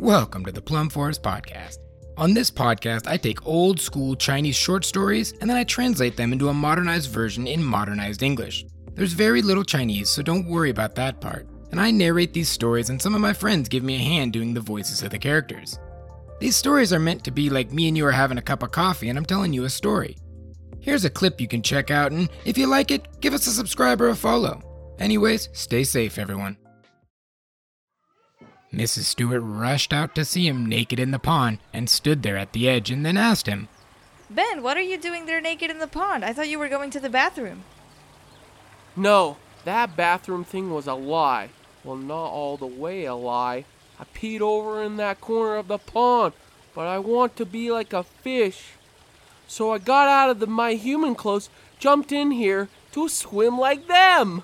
Welcome to the Plum Forest Podcast. On this podcast, I take old school Chinese short stories and then I translate them into a modernized version in modernized English. There's very little Chinese, so don't worry about that part. And I narrate these stories, and some of my friends give me a hand doing the voices of the characters. These stories are meant to be like me and you are having a cup of coffee and I'm telling you a story. Here's a clip you can check out, and if you like it, give us a subscribe or a follow. Anyways, stay safe, everyone. Mrs. Stewart rushed out to see him naked in the pond and stood there at the edge and then asked him, Ben, what are you doing there naked in the pond? I thought you were going to the bathroom. No, that bathroom thing was a lie. Well, not all the way a lie. I peed over in that corner of the pond, but I want to be like a fish. So I got out of the, my human clothes, jumped in here to swim like them.